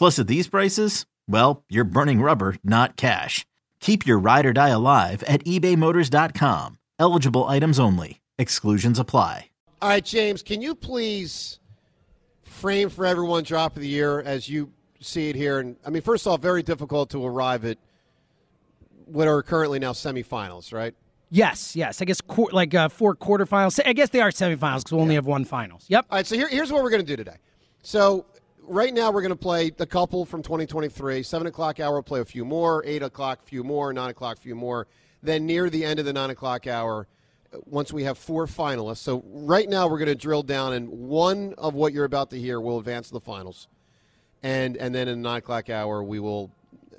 Plus, at these prices, well, you're burning rubber, not cash. Keep your ride or die alive at ebaymotors.com. Eligible items only. Exclusions apply. All right, James, can you please frame for everyone drop of the year as you see it here? And I mean, first off, very difficult to arrive at what are currently now semifinals, right? Yes, yes. I guess qu- like uh, four quarterfinals. I guess they are semifinals because we only have one finals. Yep. All right, so here, here's what we're going to do today. So right now we're going to play a couple from 2023. Seven o'clock hour, we'll play a few more. Eight o'clock, few more. Nine o'clock, few more. Then near the end of the nine o'clock hour, uh, once we have four finalists. So right now we're going to drill down, and one of what you're about to hear will advance to the finals, and and then in the nine o'clock hour we will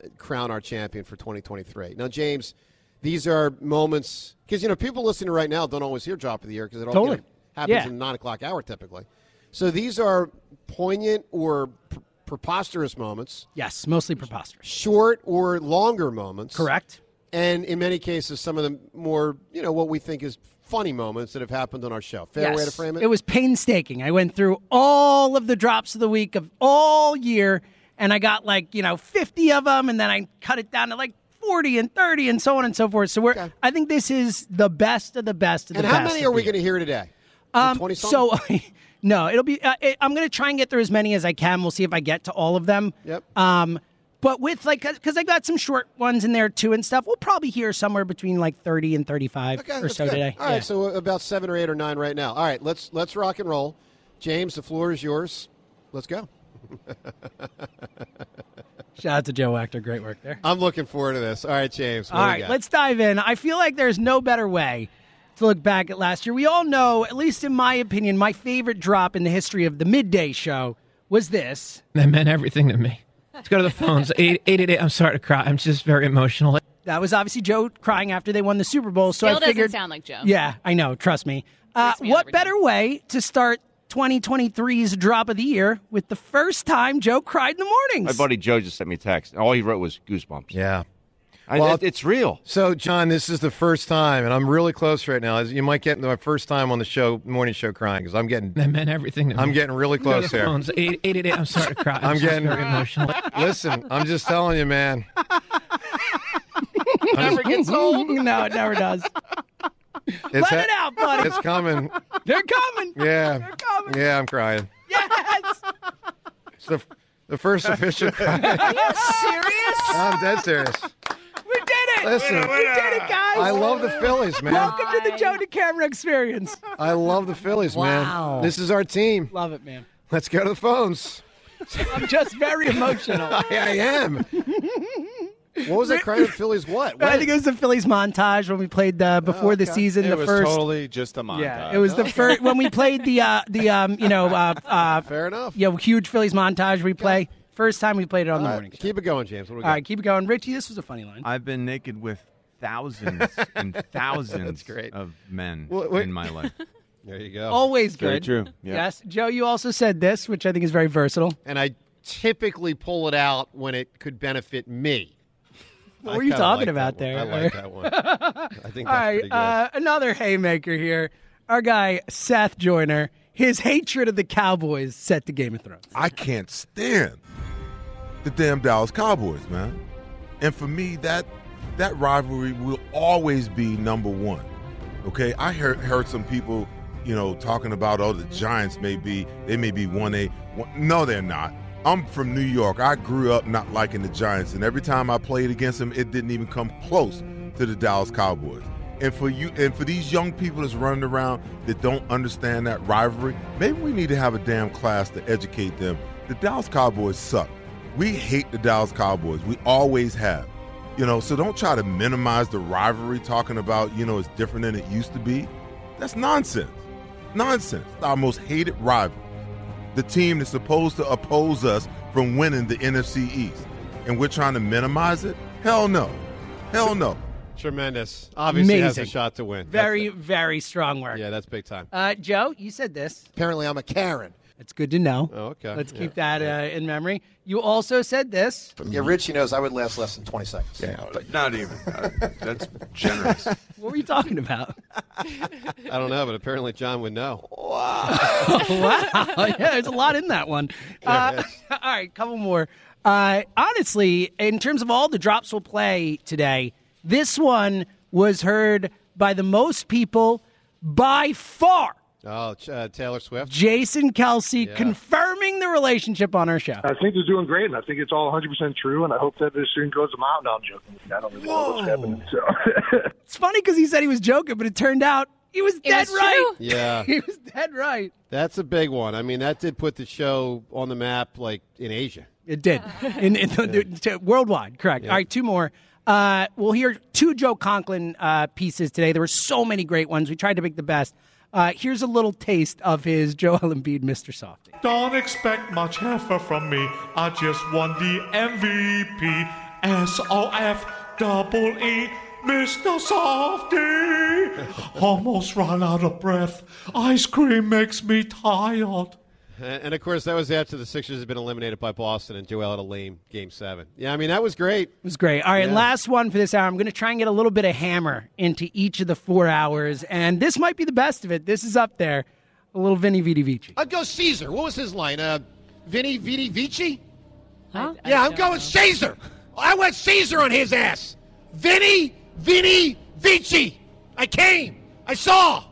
uh, crown our champion for 2023. Now, James, these are moments because you know people listening right now don't always hear drop of the year because it all Totally. you know, happens Yeah. in the nine o'clock hour typically. So these are poignant or pr- preposterous moments, Yes, mostly preposterous. short or longer moments, Correct. and in many cases, some of the more you know what we think is funny moments that have happened on our show. Fair way to frame it. It was painstaking. I went through all of the drops of the week of all year, and I got like you know 50 of them, and then I cut it down to like 40 and 30, and so on and so forth. So we're. Okay. I think this is the best of the best of and the how many are we going to hear today? Um, 20 so, no, it'll be. Uh, it, I'm going to try and get through as many as I can. We'll see if I get to all of them. Yep. Um, but with like, because I got some short ones in there too and stuff. We'll probably hear somewhere between like 30 and 35 Okay, or so good. today. All right, Yeah. so about seven or eight or nine right now. All right, let's let's rock and roll. James, the floor is yours. Let's go. Shout out to Joe Wachter. Great work there. I'm looking forward to this. All right, James. All got? let's dive in. I feel like there's no better way to look back at last year. We all know, at least in my opinion, my favorite drop in the history of the midday show was this. That meant everything to me. Let's go to the phones. Eight eight eight eight. I'm sorry to cry. I'm just very emotional. That was obviously Joe crying after they won the Super Bowl. So Still I doesn't figured, sound like Joe. Yeah, I know. Trust me. Uh, me what every time. better way to start 2023's drop of the year with the first time Joe cried in the mornings? My buddy Joe just sent me a text. All he wrote was goosebumps. Yeah. I, Well- it's real. So, John, this is the first time, and I'm really close right now. As You might get my first time on the show, morning show, crying because I'm getting, That meant everything to. I'm getting really close here. phones. Eight eight eight eight. I'm sorry to cry. I'm, I'm getting- very emotional. Listen, I'm just telling you, man. never gets old. no, it never does. It's Let it out, buddy. It's coming. They're coming. Yeah. They're coming. Yeah, I'm crying. Yes. It's the, the first official cry. Are you Serious? I'm dead serious. We did it. Listen. we did it, guys. I love the Phillies, man. Welcome to the Joe DeCamara experience. I love the Phillies, Wow. man. This is our team. Love it, man. Let's go to the phones. I'm just very emotional. I, I am. what was that crying at Phillies? What? I think it was the Phillies montage when we played the before the season. It the was first, totally just a montage. yeah, it was the first when we played the uh, the um, you know uh, uh, Fair enough. you know, huge Phillies montage we play. First time we played it on the All morning. show. keep it going, James. What we All got? right, keep it going, Richie. This was a funny line. I've been naked with thousands and thousands great. of men Well, wait. in my life. There you go. Always Very good. true. Yeah. Yes, Joe. You also said this, which I think is very versatile. and I typically pull it out when it could benefit me. What I were you talking like about that one. there? I like that one. I think All that's right, pretty good. uh, another haymaker here. Our guy Seth Joyner. His hatred of the Cowboys set to Game of Thrones. I can't stand the damn Dallas Cowboys, man. And for me, that that rivalry will always be number one. Okay, I heard heard some people, you know, talking about oh the Giants may be they may be one A. No, they're not. I'm from New York. I grew up not liking the Giants, and every time I played against them, it didn't even come close to the Dallas Cowboys. And for you, and for these young people that's running around that don't understand that rivalry, maybe we need to have a damn class to educate them. The Dallas Cowboys suck. We hate the Dallas Cowboys. We always have. You know, so don't try to minimize the rivalry talking about, you know, it's different than it used to be. That's nonsense. Nonsense. It's our most hated rival. The team that's supposed to oppose us from winning the NFC East. And we're trying to minimize it? Hell no. Hell no. Tremendous. Obviously has a shot to win. Very, very strong work. Yeah, that's big time. Uh, Joe, you said this. Apparently, I'm a Karen. It's good to know. Oh, okay. Let's Yeah. keep that uh, in memory. You also said this. Yeah, Richie knows I would last less than 20 seconds. Yeah, but not even. Uh, that's generous. What were you talking about? I don't know, but apparently John would know. wow. Yeah, there's a lot in that one. Uh, all right, couple more. Uh, honestly, in terms of all the drops we'll play today, this one was heard by the most people by far. Oh, uh, Taylor Swift. Jason Kelce Yeah. confirming the relationship on our show. I think they're doing great, and I think it's all 100% true, and I hope that this soon goes a mile. No, I'm joking. I don't really know what's happening. So. It's funny because he said he was joking, but it turned out he was dead was right. true. Yeah. he was dead right. That's a big one. I mean, that did put the show on the map, like in Asia. It did. In, in the, to- worldwide, correct. All right, two more. Uh, we'll hear two Joe Conklin uh, pieces today. There were so many great ones. We tried to pick the best. Uh, here's a little taste of his Joel Embiid, Mr. Softy. Don't expect much effort from me. I just won the MVP. S-O-F double E. Mr. Softy. Almost ran out of breath. Ice cream makes me tired. And, and of course, that was after the Sixers had been eliminated by Boston and Joel had a lame game seven. Yeah, I mean, that was great. It was great. All right, Yeah. last one for this hour. I'm going to try and get a little bit of hammer into each of the four hours, and this might be the best of it. This is up there. A little Vinny Vidi Vici. I'd go Caesar. What was his line? Uh, Vinny Vidi Vici? Huh? Yeah, I'm going Caesar. I went Caesar on his ass. Vinny Vini Vici. I came. I saw.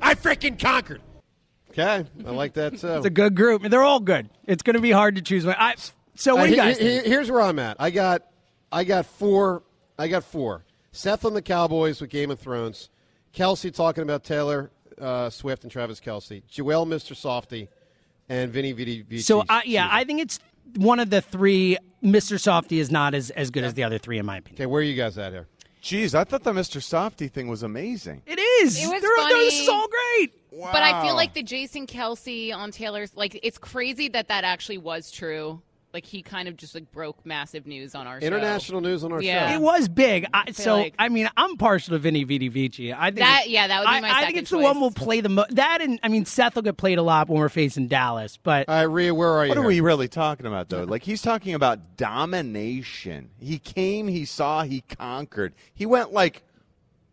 I freaking conquered. Okay, I like that too. It's a good group. They're all good. It's going to be hard to choose one. I, so what Uh, do you guys he- think? here's where I'm at. I got, I got four. I got four. Seth on the Cowboys with Game of Thrones. Kelce talking about Taylor uh, Swift and Travis Kelce. Joel, Mr. Softy, and Vinny Vidi Vici. So I, yeah, I think it's one of the three. Mr. Softy is not as, as good as the other three, in my opinion. Okay, where are you guys at here? Jeez, I thought the Mr. Softy thing was amazing. It is. It was They're- they're- This is all great. But I feel like the Jason Kelce on Taylor's like it's crazy that that actually was true. Like he kind of just like broke massive news on our show. International news on our Yeah. show. It was big. I, feel so like- I mean, I'm partial to Vinny Vidi Vici. I think That- yeah, that would be I, my I think second it's the one we'll play the most. That and I mean, Seth will get played a lot when we're facing Dallas. But All right, Rhea, where are you? What are we really talking about, though? Like, he's talking about domination. He came, he saw, he conquered. He went, like,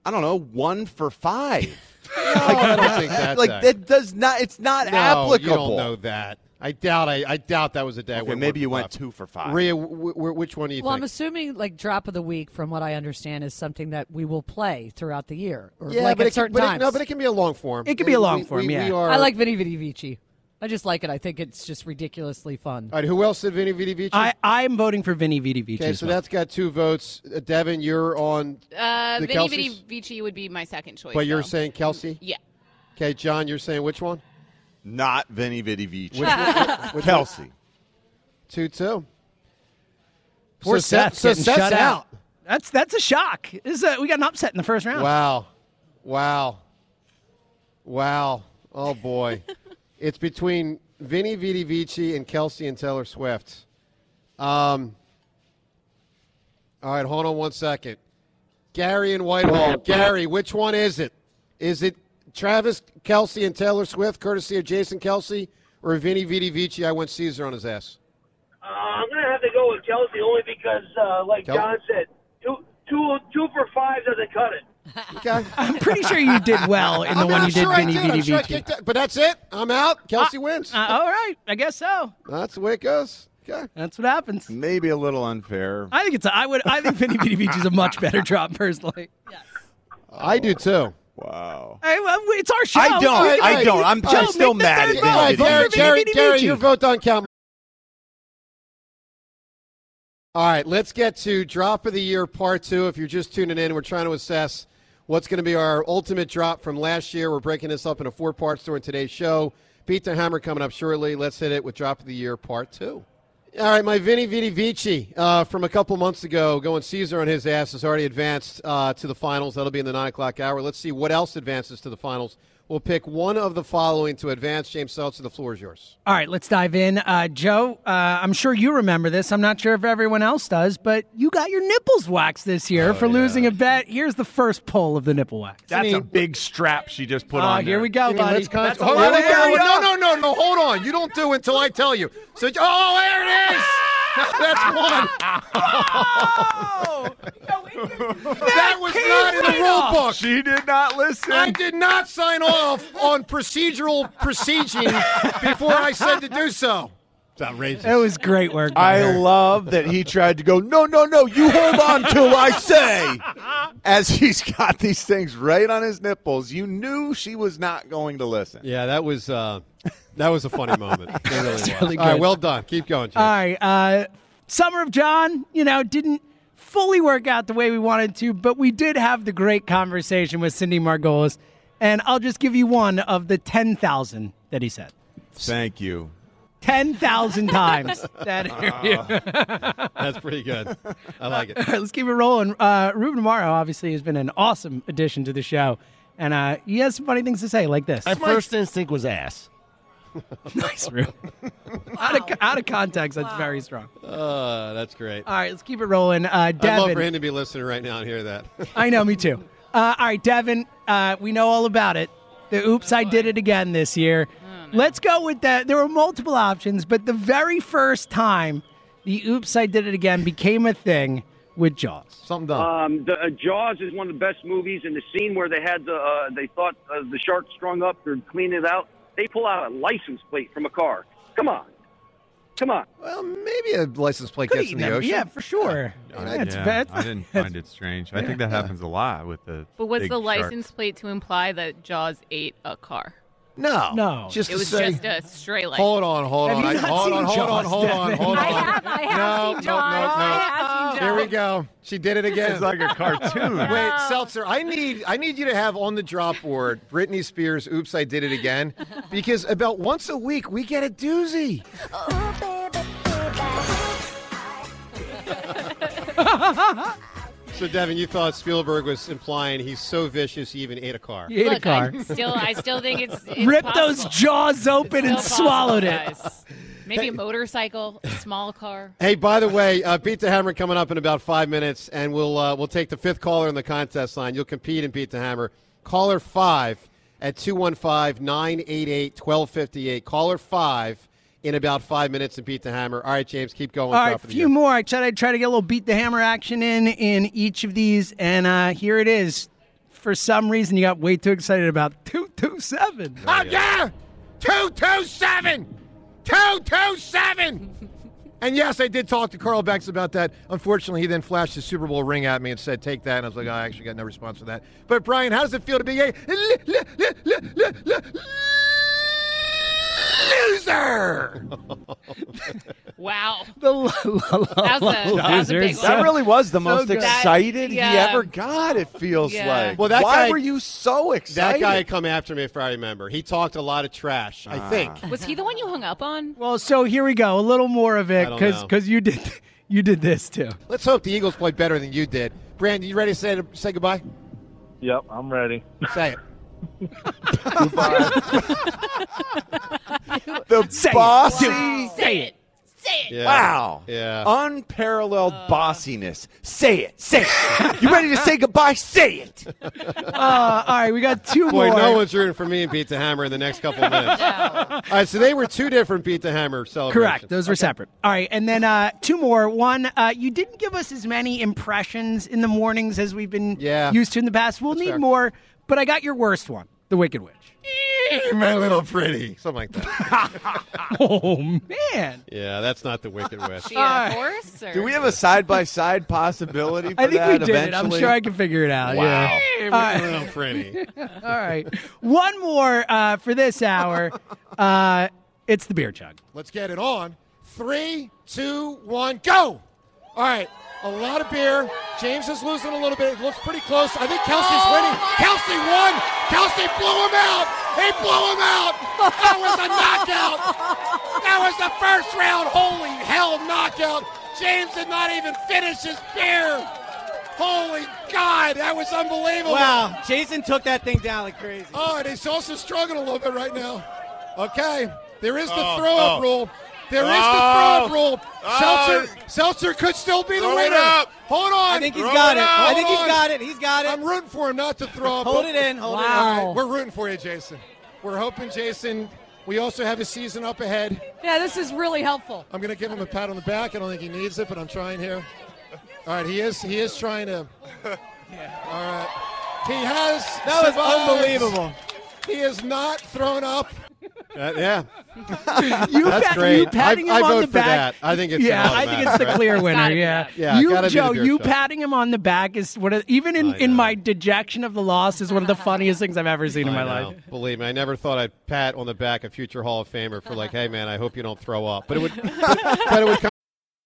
I don't know, one for five. No, I don't think that's like, that. that does not, it's not no, applicable. You don't know that. I doubt. I, I doubt that was a day. Okay, where maybe you went five. two for five. Rhea, w- w- which one do you think? Well, I'm assuming like drop of the week, from what I understand, is something that we will play throughout the year, or yeah, like but at it can, certain but it- times. no, but it can be a long form. It can be a long We- form, we- yeah. we are- I like Vinny Vidi Vici. I just like it. I think it's just ridiculously fun. All right, who else said Vinny Vidi Vici? I I'm voting for Vinny Vidi Vici. okay, so well. that's got two votes. Uh, Devin, you're on, Uh, The Vinny Vidi Vici would be my second choice. but you're though. saying Kelce. yeah. Okay, John, you're saying which one? Not Vinny Vidi Vici. Which one? Which Kelce. Two two. Poor so Seth, Seth so Seth's shut out. out. That's that's a shock. This is a, we got an upset in the first round. Wow, wow, wow. Oh boy, it's between Vinny Vidi Vici and Kelce and Taylor Swift. Um. All right, hold on one second. Gary and Whitehall. Gary, which one is it? Is it Travis Kelce and Taylor Swift, courtesy of Jason Kelce, or Vinny Vidi Vici? I went Caesar on his ass. Uh, I'm going to have to go with Kelce only because, uh, like Kel- John said, two, two, two for five doesn't cut it. Okay. I'm pretty sure you did well in the I'm one not you did, sure I Vinny did. I'm Vidi sure I Vici. kicked that- But that's it. I'm out. Kelce wins. Uh, all right, I guess so. That's the way it goes. Okay. That's what happens. Maybe a little unfair. I think it's. A, I would. I think Vinny Vidi Vici is a much better drop personally. Yes. I do too. Wow. Hey, well, it's our show. I don't. We I don't. I'm- Joe, I'm still mad at vote. All right, Vote Gary, Vinny Gary, Vidi Gary, your vote don't count. All right, let's get to drop of the year part two. If you're just tuning in, we're trying to assess what's going to be our ultimate drop from last year. We're breaking this up into four parts during today's show. Beat the Hammer coming up shortly. Let's hit it with drop of the year part two. All right, my Vinny Vidi Vici uh, from a couple months ago, going Caesar on his ass, has already advanced uh, to the finals. That'll be in the 9 o'clock hour. Let's see what else advances to the finals. We'll pick one of the following to advance. James Seltzer, the floor is yours. All right, let's dive in. Uh, Joe, uh, I'm sure you remember this. I'm not sure if everyone else does, but you got your nipples waxed this year for losing a bet. Here's the first poll of the nipple wax. That's a big strap she just put Oh, on. here there. we go, Jimmy, buddy. let's con- That's a Hold lot on, no, no, no, no. Hold on. You don't do it until I tell you. So, oh, there it is. That's one. that was not in the rule book. She did not listen. I did not sign off on procedural proceeding before I said to do so. It's outrageous. It was great work. by I her. love that he tried to go, no, no, no, you hold on till I say. As he's got these things right on his nipples, you knew she was not going to listen. Yeah, that was uh, that was a funny moment. It really was. really All right, well done. Keep going, James. All right. Uh, Summer of John, you know, didn't fully work out the way we wanted to, but we did have the great conversation with Cindy Margolis. And I'll just give you one of the 10,000 that he said. Thank you. 10,000 times that interview. That's pretty good. I like it. All right, let's keep it rolling. Uh, Ruben Amaro obviously has been an awesome addition to the show. And uh, he has some funny things to say, like this. My first instinct was ass. nice, Ruben. out, of, out of context, that's very strong. Uh, that's great. All right, let's keep it rolling. Uh, I'd love Devin. for him to be listening right now and hear that. I know, me too. Uh, all right, Devin, uh, we know all about it. The oops, I did it again this year. Let's go with that. There were multiple options, but the very first time the oops, I did it again became a thing with Jaws. Something done. Um, the, uh, Jaws is one of the best movies, and the scene where they had the uh, they thought uh, the shark strung up to clean it out, they pull out a license plate from a car. Come on, come on. Well, maybe a license plate Could gets in the them. ocean. Yeah, for sure. I, That's yeah, bad. I didn't find it strange. I think that happens a lot with the. But was big the sharks. license plate to imply that Jaws ate a car? No, No. Just it was say, just a straight license. hold on, hold on, you I- not hold seen on, hold on, hold on, hold on. I have, I have No, seen no, Jaws. no, no. I have seen Jaws. Here we go. She did it again. It's like a cartoon. Wait, Seltzer, I need I need you to have on the drop board Britney Spears "Oops, I Did It Again" because about once a week we get a doozy. Oh, so, Devin, you thought Spielberg was implying he's so vicious he even ate a car. He ate a car. I still, I still think it's, it's Ripped possible. those jaws open and It's still swallowed it. guys. Maybe a motorcycle, a small car. Hey, by the way, uh, Beat the Hammer coming up in about five minutes, and we'll uh, we'll take the fifth caller in the contest line. You'll compete and Beat the Hammer. Caller five at 215-988-1258. Caller five in about five minutes and Beat the Hammer. All right, James, keep going. All Top right, of the few year. more. I tried to try to get a little beat the hammer action in in each of these, and uh, here it is. For some reason, you got way too excited about two two seven. Oh yeah, two two seven, two two seven. And yes, I did talk to Carl Becks about that. Unfortunately, he then flashed his Super Bowl ring at me and said, "Take that." And I was like, oh, "I actually got no response to that." But Brian, how does it feel to be a loser? Wow. The That was a, that was a big That really was the So most good. excited he yeah. ever got. It feels Yeah. like. Well, that Why guy- were you so excited? That guy had come after me, if I remember. He talked a lot of trash, I ah. think. Was he the one you hung up on? Well, so here we go. A little more of it because because you did you did this too. Let's hope the Eagles play better than you did. Brandon, you ready to say, say goodbye? Yep, I'm ready. Say it. the Say it. bossy, Say it. Say say it. Yeah. Wow. Yeah. Unparalleled bossiness. Say it. Say it. you ready to say goodbye? Say it. Uh, all right, we got two Boy, more. no one's rooting for me and Beat the Hammer in the next couple of minutes. All right, so they were two different Beat the Hammer celebrations. Correct. Those were separate. All right, and then uh, two more. One, uh, you didn't give us as many impressions in the mornings as we've been Yeah. used to in the past. We'll need fair. more, but I got your worst one, the Wicked Witch. My little pretty. Something like that. oh, man. Yeah, that's not the Wicked Witch. She a horse? Or? Do we have a side by side possibility for I think that we did eventually? it. I'm sure I can figure it out. Wow. Yeah. All right. little pretty. All right. One more uh, for this hour. Uh, it's the beer chug. Let's get it on. Three, two, one, go! All right, a lot of beer. James is losing a little bit. It looks pretty close. I think Kelce's oh winning. Kelce won. Kelce blew him out. He blew him out. That was a knockout. That was the first round. Holy hell, knockout. James did not even finish his beer. Holy God, that was unbelievable. Wow, Jason took that thing down like crazy. Oh, and he's also struggling a little bit right now. Okay, there is the Oh, throw up oh. rule. There is Oh. the throw up rule. Oh. Seltzer, Seltzer could still be the Throw winner. up. Hold on. I think he's Throw got it it. I think Hold he's on. got it. He's got it. I'm rooting for him not to throw up. Hold it in. Hold All it in. right, we're rooting for you, Jason. We're hoping Jason. We also have a season up ahead. Yeah, this is really helpful. I'm going to give him a pat on the back. I don't think he needs it, but I'm trying here. All right, he is. He is trying to. All right, he has. That was unbelievable. He is not thrown up. Uh, yeah. You That's pat- great. You patting I- him I on vote the for back. that. I think it's yeah. I think it's the automatic, clear winner. gotta Yeah. Yeah, You, gotta be the Joe, you chug. patting him on the back is one of even in, in my dejection of the loss is one of the funniest things I've ever seen in my know. life. Believe me, I never thought I'd pat on the back a future Hall of Famer for like, hey man, I hope you don't throw up. But it would, but it would come.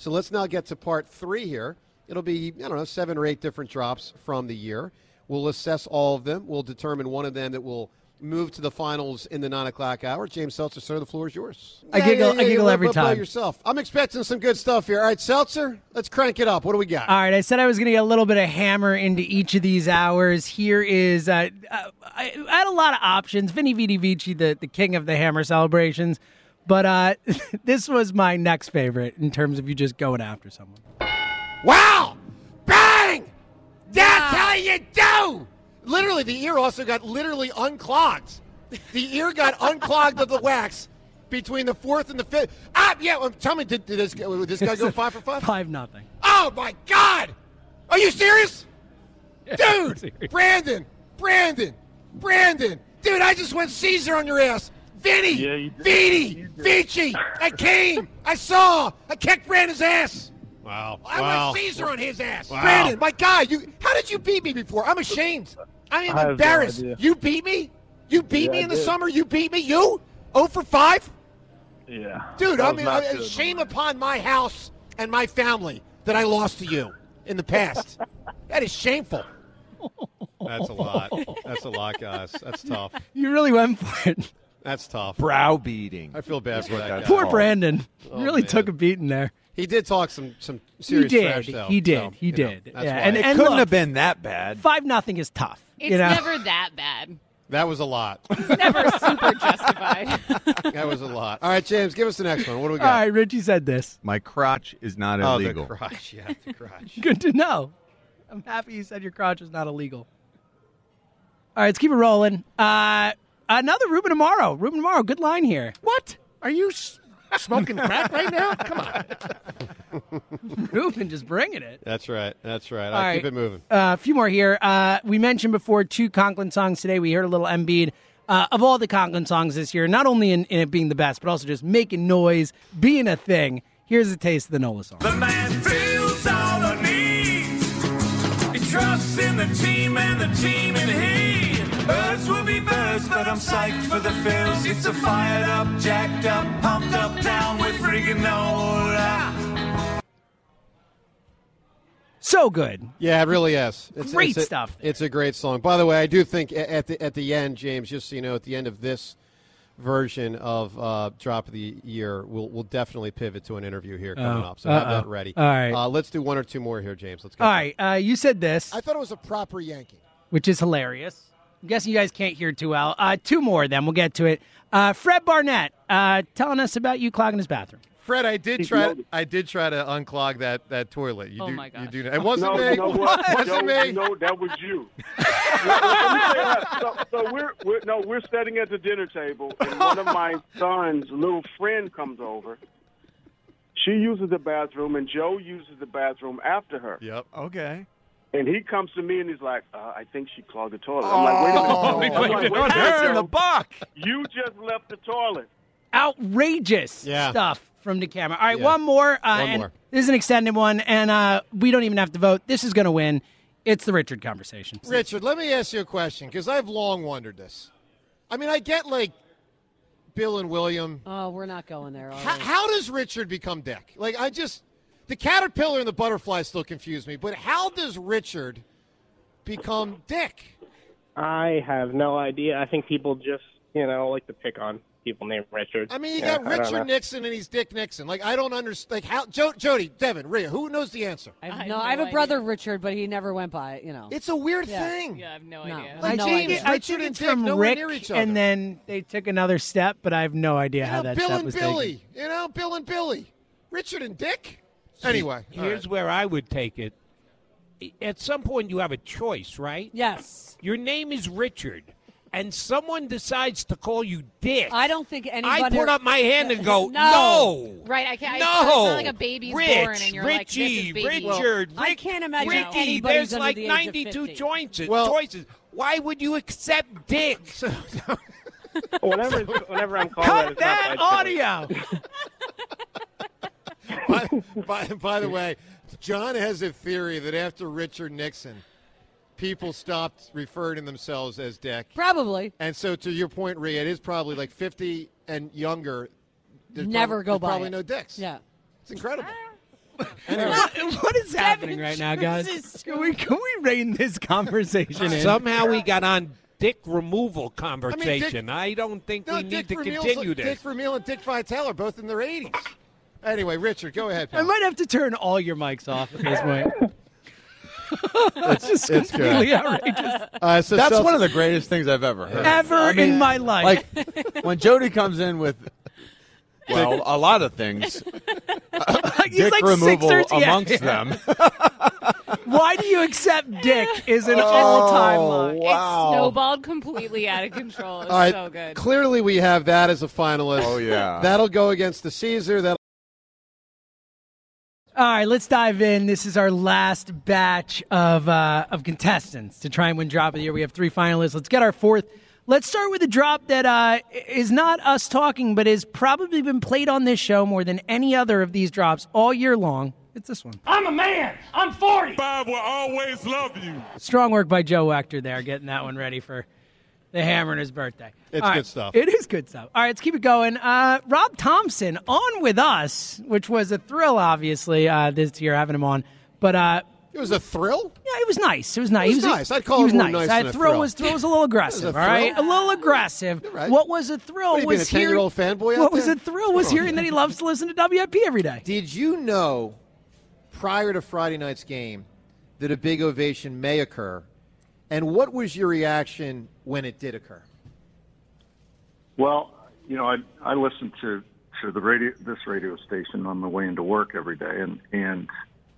So let's now get to part three here. It'll be, I don't know, seven or eight different drops from the year. We'll assess all of them. We'll determine one of them that will move to the finals in the nine o'clock hour. James Seltzer, sir, the floor is yours. I giggle- I giggle what every about time. yourself. I'm expecting some good stuff here. All right, Seltzer, let's crank it up. What do we got? All right, I said I was going to get a little bit of hammer into each of these hours. Here is, uh, uh, I, I had a lot of options. Vinny Vidi Vici, the, the king of the hammer celebrations. But uh, this was my next favorite in terms of you just going after someone. Wow! Bang! That's how you do! Literally, the ear also got literally unclogged. The ear got unclogged of the wax between the fourth and the fifth. Ah, yeah. um, Tell me, did, did this, did this guy go five for five? Five nothing. Oh my God! Are you serious, dude? Brandon, Brandon, Brandon, dude! I just went Caesar on your ass. Vinny, Yeah, you did. Vidi, Vici. I came. I saw. I kicked Brandon's ass. Wow. I wow. went Caesar on his ass. Wow. Brandon, my guy, you. How did you beat me before? I'm ashamed. I am I have no embarrassed. you beat me. You beat Yeah, me I in the did. summer. You beat me. You. Oh for five. Yeah. Dude, I mean, not uh, good. shame upon my house and my family that I lost to you in the past. that is shameful. That's a lot. That's a lot, guys. That's tough. You really went for it. That's tough. Browbeating. I feel bad for that guy. Poor Brandon. Oh, really man. took a beating there. He did talk some some He serious did. trash, though. He did. So, he you know, did. that's yeah. why. And, It and couldn't look, have been that bad. Five nothing is tough. It's you know? never that bad. that was a lot. It's never super justified. that was a lot. All right, James, give us the next one. What do we All got? right, Richie said this. My crotch is not oh, illegal. the crotch. Yeah, the crotch. Good to know. I'm happy you said your crotch is not illegal. All right, let's keep it rolling. Uh, another Ruben Amaro. Ruben Amaro, good line here. What? Are you s- smoking crack right now? Come on. Ruben just bringing it. That's right. That's right. All All right, right. keep it moving. Uh, a few more here. Uh, we mentioned before two Conklin songs today. We heard a little Embiid. Uh, of all the Conklin songs this year, not only in, in it being the best, but also just making noise, being a thing. Here's a taste of the Nola song. The man feels all the needs. He trusts in the team and the team in he. Birds will be birds, but I'm psyched for the Phils. It's a fired up, jacked up, pumped up town with friggin' Nola. So good. Yeah, it really is. It's, Great it's a- stuff It's a great song. By the way, I do think at the at the end, James, just so you know, at the end of this version of uh, Drop of the Year, we'll we'll definitely pivot to an interview here coming Oh, up. So have uh-oh. that ready. All right. Uh, let's do one or two more here, James. Let's go. All right, uh, you said this, I thought it was a proper Yankee. which is hilarious. I'm guessing you guys can't hear too well. Uh, two more, then we'll get to it. Uh, Fred Barnett uh, telling us about you clogging his bathroom. Fred, I did try. I did try to unclog that, that toilet. You Oh do, my You do. It wasn't no, me. You know what? It wasn't Joe, me. you know, that was you. Let me tell you what. so, so we're, we're no, we're sitting at the dinner table, and one of my son's little friend comes over. She uses the bathroom, and Joe uses the bathroom after her. Yep. Okay. And he comes to me and he's like, uh, "I think she clogged the toilet." I'm like, "Wait a minute, Joe." I'm like, wait, "Wait a wait, minute, wait, Joe. the buck. You just left the toilet." Outrageous Yeah. stuff from the camera. All right, Yeah. one more. Uh, One and more. This is an extended one, and uh, we don't even have to vote. This is going to win. It's the Richard conversation. Richard, let me ask you a question because I've long wondered this. I mean, I get like Bill and William. Oh, we're not going there. are How, how does Richard become Dick? Like, I just the caterpillar and the butterfly still confuse me. But how does Richard become Dick? I have no idea. I think people just, you know, like to pick on people named Richard. I mean, you Yeah, got Richard. Nixon and he's Dick Nixon. Like, I don't understand. Like, how? Jo- Jody, Devin, Rhea, who knows the answer? I have no, I have a brother Richard, but he never went by. it, You know, It's a weird Yeah. thing. Yeah, I have no, No. idea. Like, no James, idea. I Richard think and it's Dick from nowhere Rick, near each other. and then they took another step, but I have no idea You how know, that Bill step and was Billy. taken. You know, Bill and Billy. Richard and Dick. Anyway, all Here's right. where I would take it. At some point, you have a choice, right? yes. Your name is Richard, and someone decides to call you Dick. I don't think anybody. I put up my hand and go, No. no. Right, I can't. No, I, it's not like a baby's Rich, born and you're like, this is baby. Richard, I Rick- can't imagine Ricky. anybody's There's under like the age 92 50. choices. Well- choices. Why would you accept Dick? Whenever, whenever I'm called that, Cut it's that not my choice. audio. by, by, by the way, John has a theory that after Richard Nixon, people stopped referring to themselves as Dick. Probably. And so, to your point, Rhea, it is probably like 50 and younger. Never prob- go by Probably it. no dicks. Yeah. It's incredible. What- what is happening right now, guys? Can we, can we rein this conversation in? Somehow we got on Dick removal conversation. I, Dick- don't think No, we Dick need to Vermeil's- continue this. Dick Vermeil and Dick Vitale are both in their 80s. Anyway, Richard, go ahead. I might have to turn all your mics off at this point. That's just it's completely good. outrageous. Uh, so That's Chelsea- one of the greatest things I've ever heard. Ever I mean, in my life. Like when Jody comes in with, well, a lot of things. He's Dick like removal Sixers- yeah, amongst yeah. them. Why do you accept Dick is an Oh, all-time line. wow. It snowballed completely out of control. It was All right, so good. clearly we have that as a finalist. Oh, yeah. That'll go against the Caesar. That All right, let's dive in. This is our last batch of uh, of contestants to try and win drop of the year. We have three finalists. Let's get our fourth. Let's start with a drop that uh, is not us talking, but has probably been played on this show more than any other of these drops all year long. It's this one. I'm a man. I'm 40. Bob will always love you. Strong work by Joe Wachter there, getting that one ready for the hammer and his birthday. It's right, good stuff. It is good stuff. All right, let's keep it going. Uh, Rob Thompson on with us, which was a thrill, obviously, uh, this year having him on. But uh, it was a thrill. Yeah, it was nice. It was nice. It was nice. I'd call it was nice. nice I- thrill thrill. was thrill was a little aggressive. a all right, a little aggressive. right. What was a thrill What, are you being was a 10-year-old hearing- What was a thrill was hearing that he loves to listen to WIP every day. Did you know prior to Friday night's game that a big ovation may occur? And what was your reaction when it did occur? Well, you know, I I listen to to the radio this radio station on the way into work every day, and and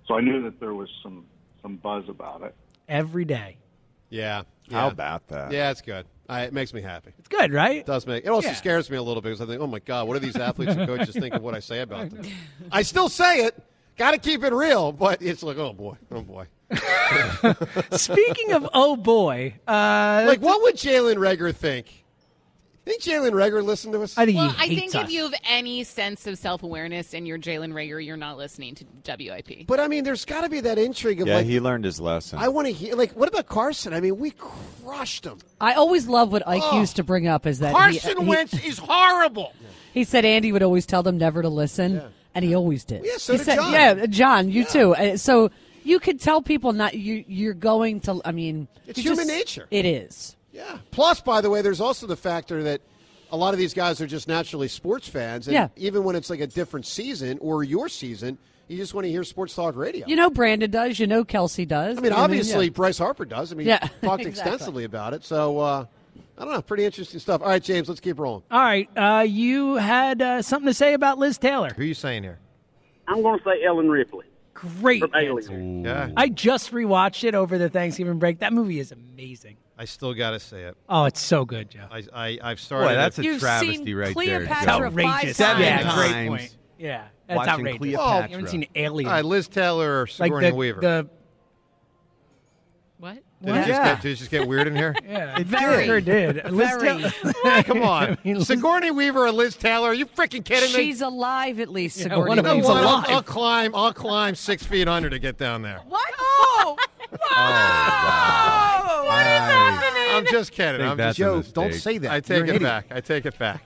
so I knew that there was some some buzz about it. Every day. Yeah. How about that? Yeah, it's good. I, it makes me happy. It's good, right? It does make it also Yeah. scares me a little bit because I think, oh my god, what do these athletes and coaches think of what I say about them? I still say it. Got to keep it real, but it's like, oh boy, oh boy. Speaking of oh boy, uh, like what would Jalen Reagor think? Think Jalen Reagor listened to us? I think Well, he I think us. if you have any sense of self awareness and you're Jalen Reagor, you're not listening to WIP. But I mean, there's got to be that intrigue of Yeah, like, he learned his lesson. I want to hear. Like, what about Carson? I mean, we crushed him. I always love what Ike Oh. used to bring up is that he- Carson he, Wentz is horrible. He said Andy would always tell them never to listen, and he always did. Yeah, so he did said, John. Yeah, John, you too. Uh, So you could tell people not you. You're going to. I mean, It's human just- nature. It is. Yeah. Plus, by the way, there's also the factor that a lot of these guys are just naturally sports fans, and Yeah. even when it's like a different season or your season, you just want to hear sports talk radio. You know, Brandon does. You know, Kelce does. I mean, You obviously, yeah. Bryce Harper does. I mean, Yeah, he talked exactly. extensively about it. So, uh, I don't know. Pretty interesting stuff. All right, James, let's keep rolling. All right, uh, you had uh, something to say about Liz Taylor. Who are you saying here? I'm going to say Ellen Ripley. Great From. Alien. Yeah. I just rewatched it over the Thanksgiving break. That movie is amazing. I still got to say it. Oh, it's so good, Joe. I, I, I've started. Boy, that's a You've travesty seen right there. Cleopatra Joe. It's outrageous. five yeah, times. great point. Yeah, that's Watching outrageous. Cleopatra. Oh, you haven't seen Alien? All right, Liz Taylor or like Sigourney the, Weaver. the What? Did, it just get, did it just get weird in here? yeah, it Very. sure did. Liz Very. Taylor- Come on. I mean, Liz- Sigourney Weaver or Liz Taylor? Are you freaking kidding me? She's alive at least. Yeah, Sigourney one of them's Weaver. I'll, alive. I'll climb. I'll climb six feet under to get down there. What? Oh, oh What is happening? I'm just kidding. I'm just, a Joe, don't say that. I You're take it back. I take it back.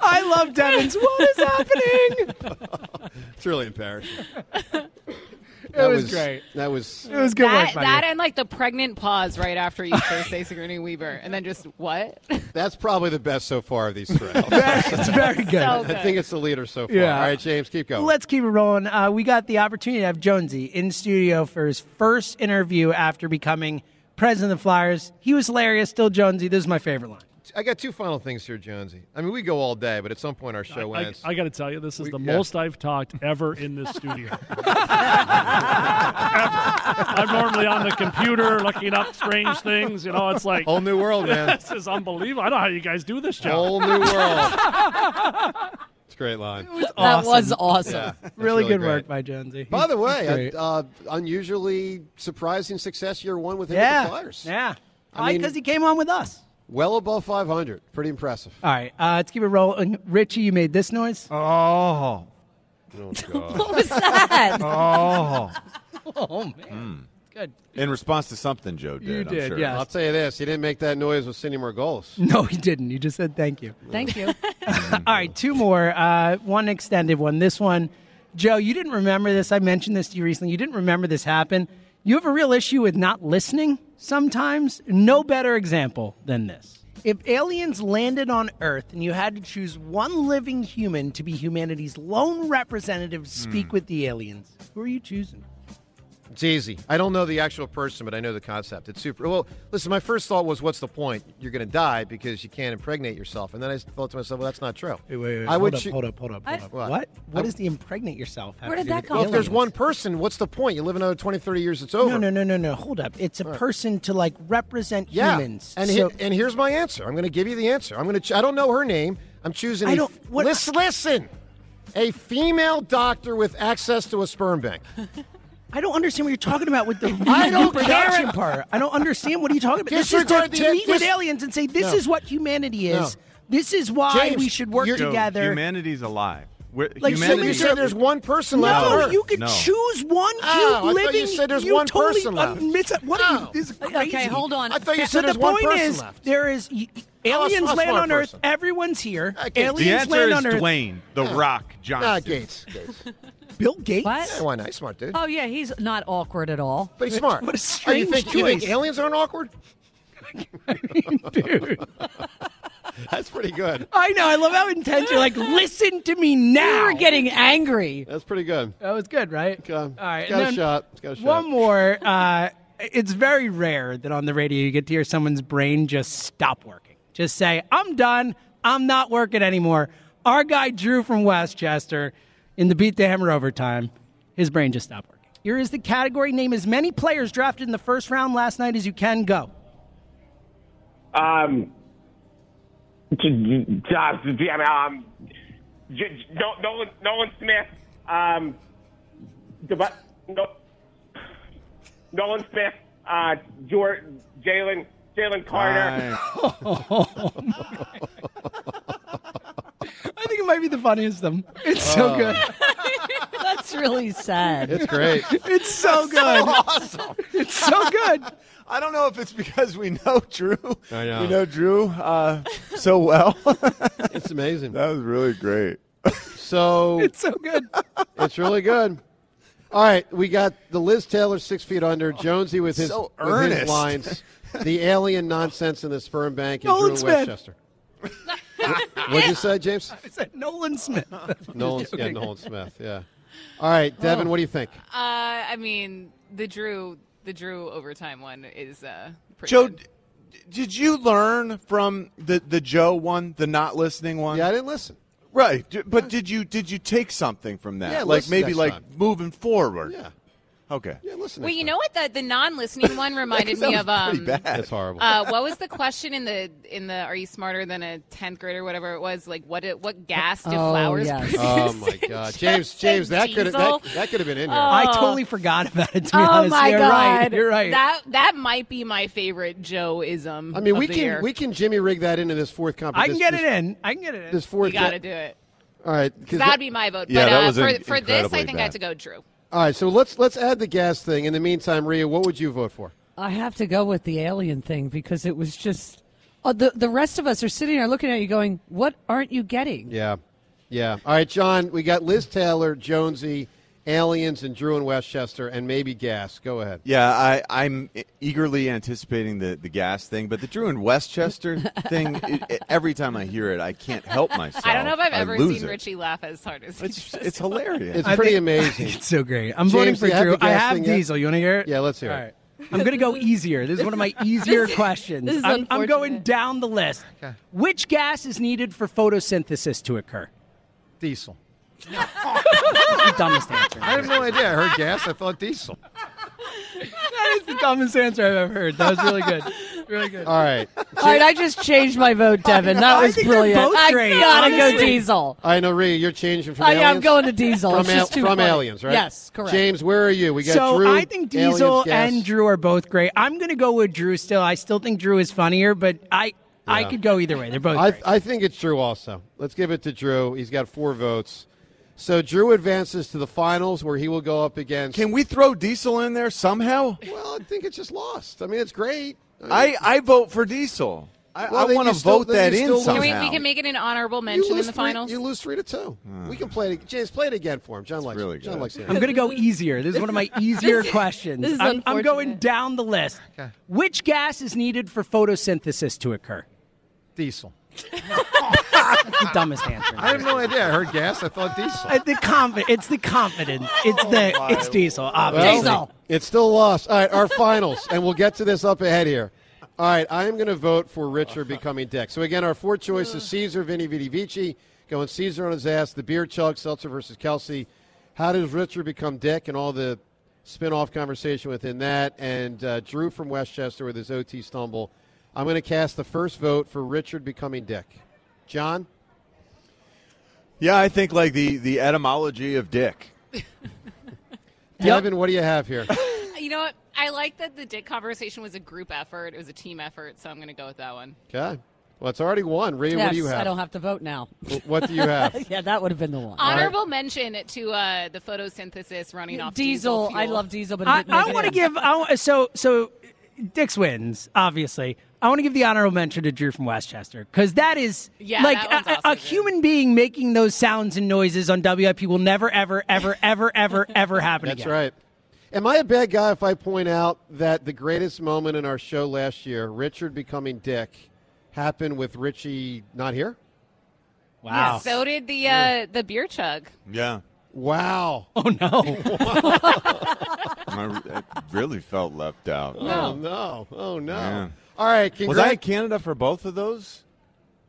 I love Devins. What is happening? It's really embarrassing. It was great. That was. It was good That, work that and like the pregnant pause right after you first say Sigourney Weaver, and then just what? That's probably the best so far of these three. it's very good. So I think it's the leader so far. Yeah. All right, James, keep going. Let's keep it rolling. Uh, we got the opportunity to have Jonesy in studio for his first interview after becoming president of the Flyers. He was hilarious. Still Jonesy. This is my favorite line. I got two final things here, Jonesy. I mean, we go all day, but at some point our show I, ends. I got to tell you, this is We- the yeah. most I've talked ever in this studio. ever. I'm normally on the computer looking up strange things. You know, it's like Whole new world, man. this is unbelievable. I don't know how you guys do this job. Whole new world. It's a great line. that was awesome. Yeah, that's Really, good great. work by Jonesy. By the way, Great. uh, unusually surprising success year one with him yeah, with the Flyers. yeah. I Probably mean- because he came on with us. Well above 500. Pretty impressive. All right, uh, let's keep it rolling. Richie, you made this noise. Oh. What was that? Oh. Oh man, good. In response to something Joe did, You I'm did, sure. yeah. I'll tell you this: he didn't make that noise with Cindy Margolis. No, he didn't. He just said thank you. Thank you. All right, two more. Uh, one extended one. This one, Joe, you didn't remember this. I mentioned this to you recently. You didn't remember this happened. You have a real issue with not listening sometimes. No better example than this. If aliens landed on Earth and you had to choose one living human to be humanity's lone representative to speak hmm. with the aliens, who are you choosing? It's easy. I don't know the actual person, but I know the concept. It's super. Well, listen, my first thought was, what's the point? You're going to die because you can't impregnate yourself. And then I thought to myself, well, that's not true. Wait, wait, wait. I hold would up, choo- hold up, hold up, hold I- up. What? What? What I- does the impregnate yourself have Where to did do that come Well, if there's one person, what's the point? You live another 20, 30 years, it's over. No, no, no, no, no. Hold up. It's a person to like represent Yeah. humans. And, So- he- and here's my answer. I'm going to give you the answer. I'm going to. Ch- I don't know her name. I'm choosing. I a don't- f- what- listen, listen. A female doctor with access to a sperm bank. I don't understand what you're talking about with the I don't reproduction care. part. I don't understand what are you talking about. This is to, Disregard to the- meet with aliens and say this No. is what humanity is. No. This is why James, we should work you're- Joe, together. Humanity's alive. We're, Like, so humanity, You said there's one person left on no, you could No. choose one Oh, I thought you living. said there's you one totally person left. unmiss- what are you? This is crazy. Okay, hold on. I thought you So said the there's one point person is, left. there is y- y- Oh, a- aliens land on Earth. person. Everyone's here. Okay. Aliens the answer land is on Earth. Dwayne, the Rock Johnson. Ah, Gates. Gates. Bill Gates. What? Yeah, why not? He's smart, dude. Oh yeah, he's not awkward at all. But he's smart. What a Oh, strange you think, you think choice. aliens aren't awkward? Dude. That's pretty good. I know. I love how intense you're like, listen to me now. You're getting angry. That's pretty good. That was good, right? Okay. All right. It's and got a then shot. It's got a shot. One more. Uh, it's very rare that on the radio you get to hear someone's brain just stop working. Just say, I'm done. I'm not working anymore. Our guy Drew from Westchester in the beat the hammer overtime, his brain just stopped working. Here is the category. Name as many players drafted in the first round last night as you can. Go. Um, j- j- Josh, j- I mean, um, j- j- no- Nolan, Nolan Smith, um, Deba- no, Nolan Smith, uh, Jalen, Jalen Carter. the funniest of them. It's so Oh. good. That's really sad. It's great. It's so good. awesome. It's so good. I don't know if it's because we know Drew. I know. We know Drew uh, so well. It's amazing. that was really great. So It's so good. it's really good. All right, we got the Liz Taylor six feet under, Jonesy with his, So with his earnest. lines, the alien nonsense in the sperm bank, and Nolan Drew Smith. Westchester. What'd you say, James? I said Nolan Smith. Nolan, yeah. Nolan Smith. Yeah. All right, Devin, what do you think? Uh, I mean, the Drew, the Drew overtime one is uh, pretty Joe, good. d- did you learn from the, the Joe one, the not listening one? Yeah, I didn't listen. Right, d- but did you did you take something from that? Yeah, like listen maybe next like time. moving forward. Yeah. Okay. Yeah, listen. Well, you know what? The the non-listening one reminded That me was of um. bad. That's horrible. Uh, what was the question in the in the Are you smarter than a tenth grader? Whatever it was, like what it, what gas do Oh, flowers yes. produce? oh my God, James, James, that could have that, that could have been in here. I Oh. totally forgot about it. To be Oh honest, my you're god! right. You're right. That that might be my favorite Joe ism. I mean, of we the can year. we can Jimmy rig that into this fourth I competition. can get it in. I can get it in. This fourth. You got to do it. All right, that- that'd be my vote. Yeah, but that uh, was for in- for this, I incredibly think I have to go Drew. All right, so let's let's add the gas thing. In the meantime, Rhea, what would you vote for? I have to go with the alien thing because it was just. Oh, the the rest of us are sitting there looking at you, going, "What aren't you getting?" Yeah, yeah. All right, John, we got Liz Taylor, Jonesy, Aliens, and Drew and Westchester, and maybe gas. Go ahead. Yeah, I, I'm eagerly anticipating the, the gas thing, but the Drew and Westchester thing. It, it- every time I hear it, I can't help myself. I don't know if I've I ever seen it. Richie laugh as hard as he It's just it's hilarious. It's I pretty think- amazing. It's so great. I'm James, voting for you have Drew. I have thing yet? Diesel. You want to hear it? Yeah, let's hear All it. right. I'm going to go easier. This is one of my easier questions. this is I'm, I'm going down the list. Which gas is needed for photosynthesis to occur? Diesel. the dumbest answer. I have no idea. I heard gas. I thought diesel. That is the dumbest answer I've ever heard. That was really good. Really good. All right. All right, I just changed my vote, Devin. That I was think brilliant. both I great, gotta go. Diesel. I know, Rhea, you're changing from Oh, aliens. yeah, I'm going to Diesel. From, It's just too from funny. aliens, right? Yes, correct. James, where are you? We got so Drew. I think Diesel aliens, gas. and Drew are both great. I'm going to go with Drew still. I still think Drew is funnier, but I I Yeah. could go either way. They're both I, great. I think it's Drew also. Let's give it to Drew. He's got four votes. So Drew advances to the finals where he will go up against. Can we throw Diesel in there somehow? well, I think it's just lost. I mean, it's great. I, I vote for Diesel. I, Well, I want to vote then that in somehow. Can we, we can make it an honorable You mention in lose the three- finals. You lose three to two. Hmm. we can play it. James, play it again for him. John likes really it. John likes it. I'm going to go easier. This is one of my easier questions. this is I'm, I'm going down the list. Which gas is needed for photosynthesis to occur? Diesel. That's the dumbest answer. I have no idea. I heard gas. I thought diesel. Uh, the confi- It's the confidence. It's the. It's Diesel. Well, Obviously. It's still lost. All right, our finals, and we'll get to this up ahead here. All right, I am going to vote for Richard becoming Dick. So again, our four choices: Caesar, Vinny, Vidi, Vici, going Caesar on his ass. The beer chug, Seltzer versus Kelce. How does Richard become Dick, and all the spin-off conversation within that, and uh, Drew from Westchester with his OT stumble. I'm going to cast the first vote for Richard becoming Dick. John, Yeah, I think like the, the etymology of dick. Devin, what do you have here? You know what? I like that the dick conversation was a group effort. It was a team effort, so I'm going to go with that one. Okay, well, it's already won. Rhea, yes, what do you have? I don't have to vote now. What do you have? yeah, that would have been the one. Honorable mention to uh, the photosynthesis running off Diesel. diesel. I fuel. love Diesel, but it I, didn't make I it want to in. give. I, wa- so so, Dix wins. Obviously, I want to give the honorable mention to Drew from Westchester because that is Yeah, like that a, a- a human being making those sounds and noises on WIP will never, ever, ever, ever, ever, ever happen That's again. right. Am I a bad guy if I point out that the greatest moment in our show last year, Richard becoming Dick, happened with Richie not here? Wow. So did the uh, the beer chug. Yeah. Wow. Oh no. I, I really felt left out. Oh no! Oh no! Yeah. All right, Was congrat- I in Canada for both of those?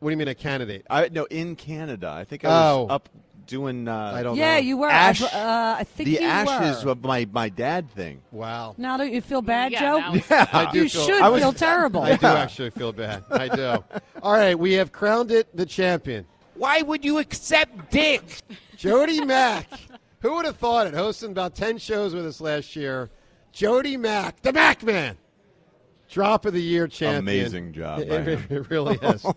What do you mean a candidate? I no in Canada. I think I was Oh. up doing. Uh, I don't Yeah, know. you were. Ash- uh, I think the you ashes were. of my my dad thing. Wow. Now don't you feel bad, Yeah, Joe? now- Yeah, I do You feel- should I was- feel terrible. I do actually feel bad. I do. All right, we have crowned it the champion. Why would you accept Dick? Jody Mack. Who would have thought it? Hosting about 10 shows with us last year. Jody Mack, the Mac Man. Drop of the year champion. Amazing job It, it- it really is.